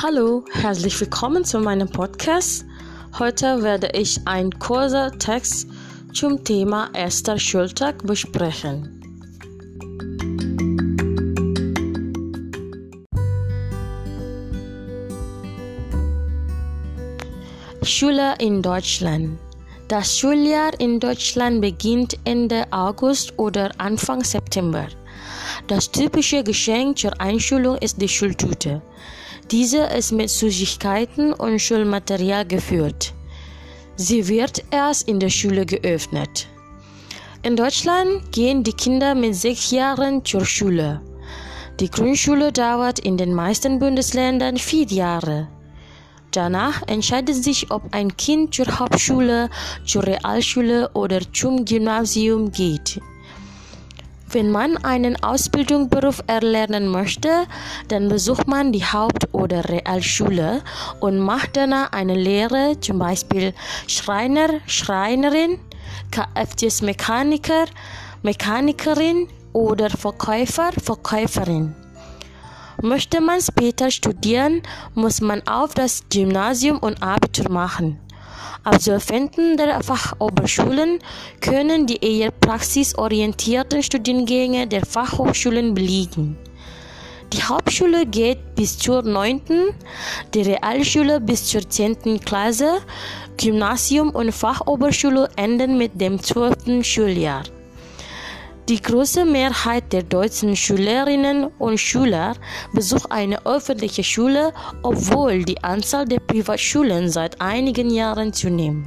Hallo, herzlich willkommen zu meinem Podcast. Heute werde ich einen kurzen Text zum Thema erster Schultag besprechen. Schule in Deutschland. Das Schuljahr in Deutschland beginnt Ende August oder Anfang September. Das typische Geschenk zur Einschulung ist die Schultüte. Diese ist mit Süßigkeiten und Schulmaterial geführt. Sie wird erst in der Schule geöffnet. In Deutschland gehen die Kinder mit sechs Jahren zur Schule. Die Grundschule dauert in den meisten Bundesländern vier Jahre. Danach entscheidet sich, ob ein Kind zur Hauptschule, zur Realschule oder zum Gymnasium geht. Wenn man einen Ausbildungsberuf erlernen möchte, dann besucht man die Haupt- oder Realschule und macht danach eine Lehre, zum Beispiel Schreiner, Schreinerin, Kfz-Mechaniker, Mechanikerin oder Verkäufer, Verkäuferin. Möchte man später studieren, muss man auf das Gymnasium und Abitur machen. Absolventen der Fachoberschulen können die eher praxisorientierten Studiengänge der Fachhochschulen belegen. Die Hauptschule geht bis zur 9., die Realschule bis zur 10. Klasse, Gymnasium und Fachoberschule enden mit dem 12. Schuljahr. Die große Mehrheit der deutschen Schülerinnen und Schüler besucht eine öffentliche Schule, obwohl die Anzahl der Privatschulen seit einigen Jahren zunimmt.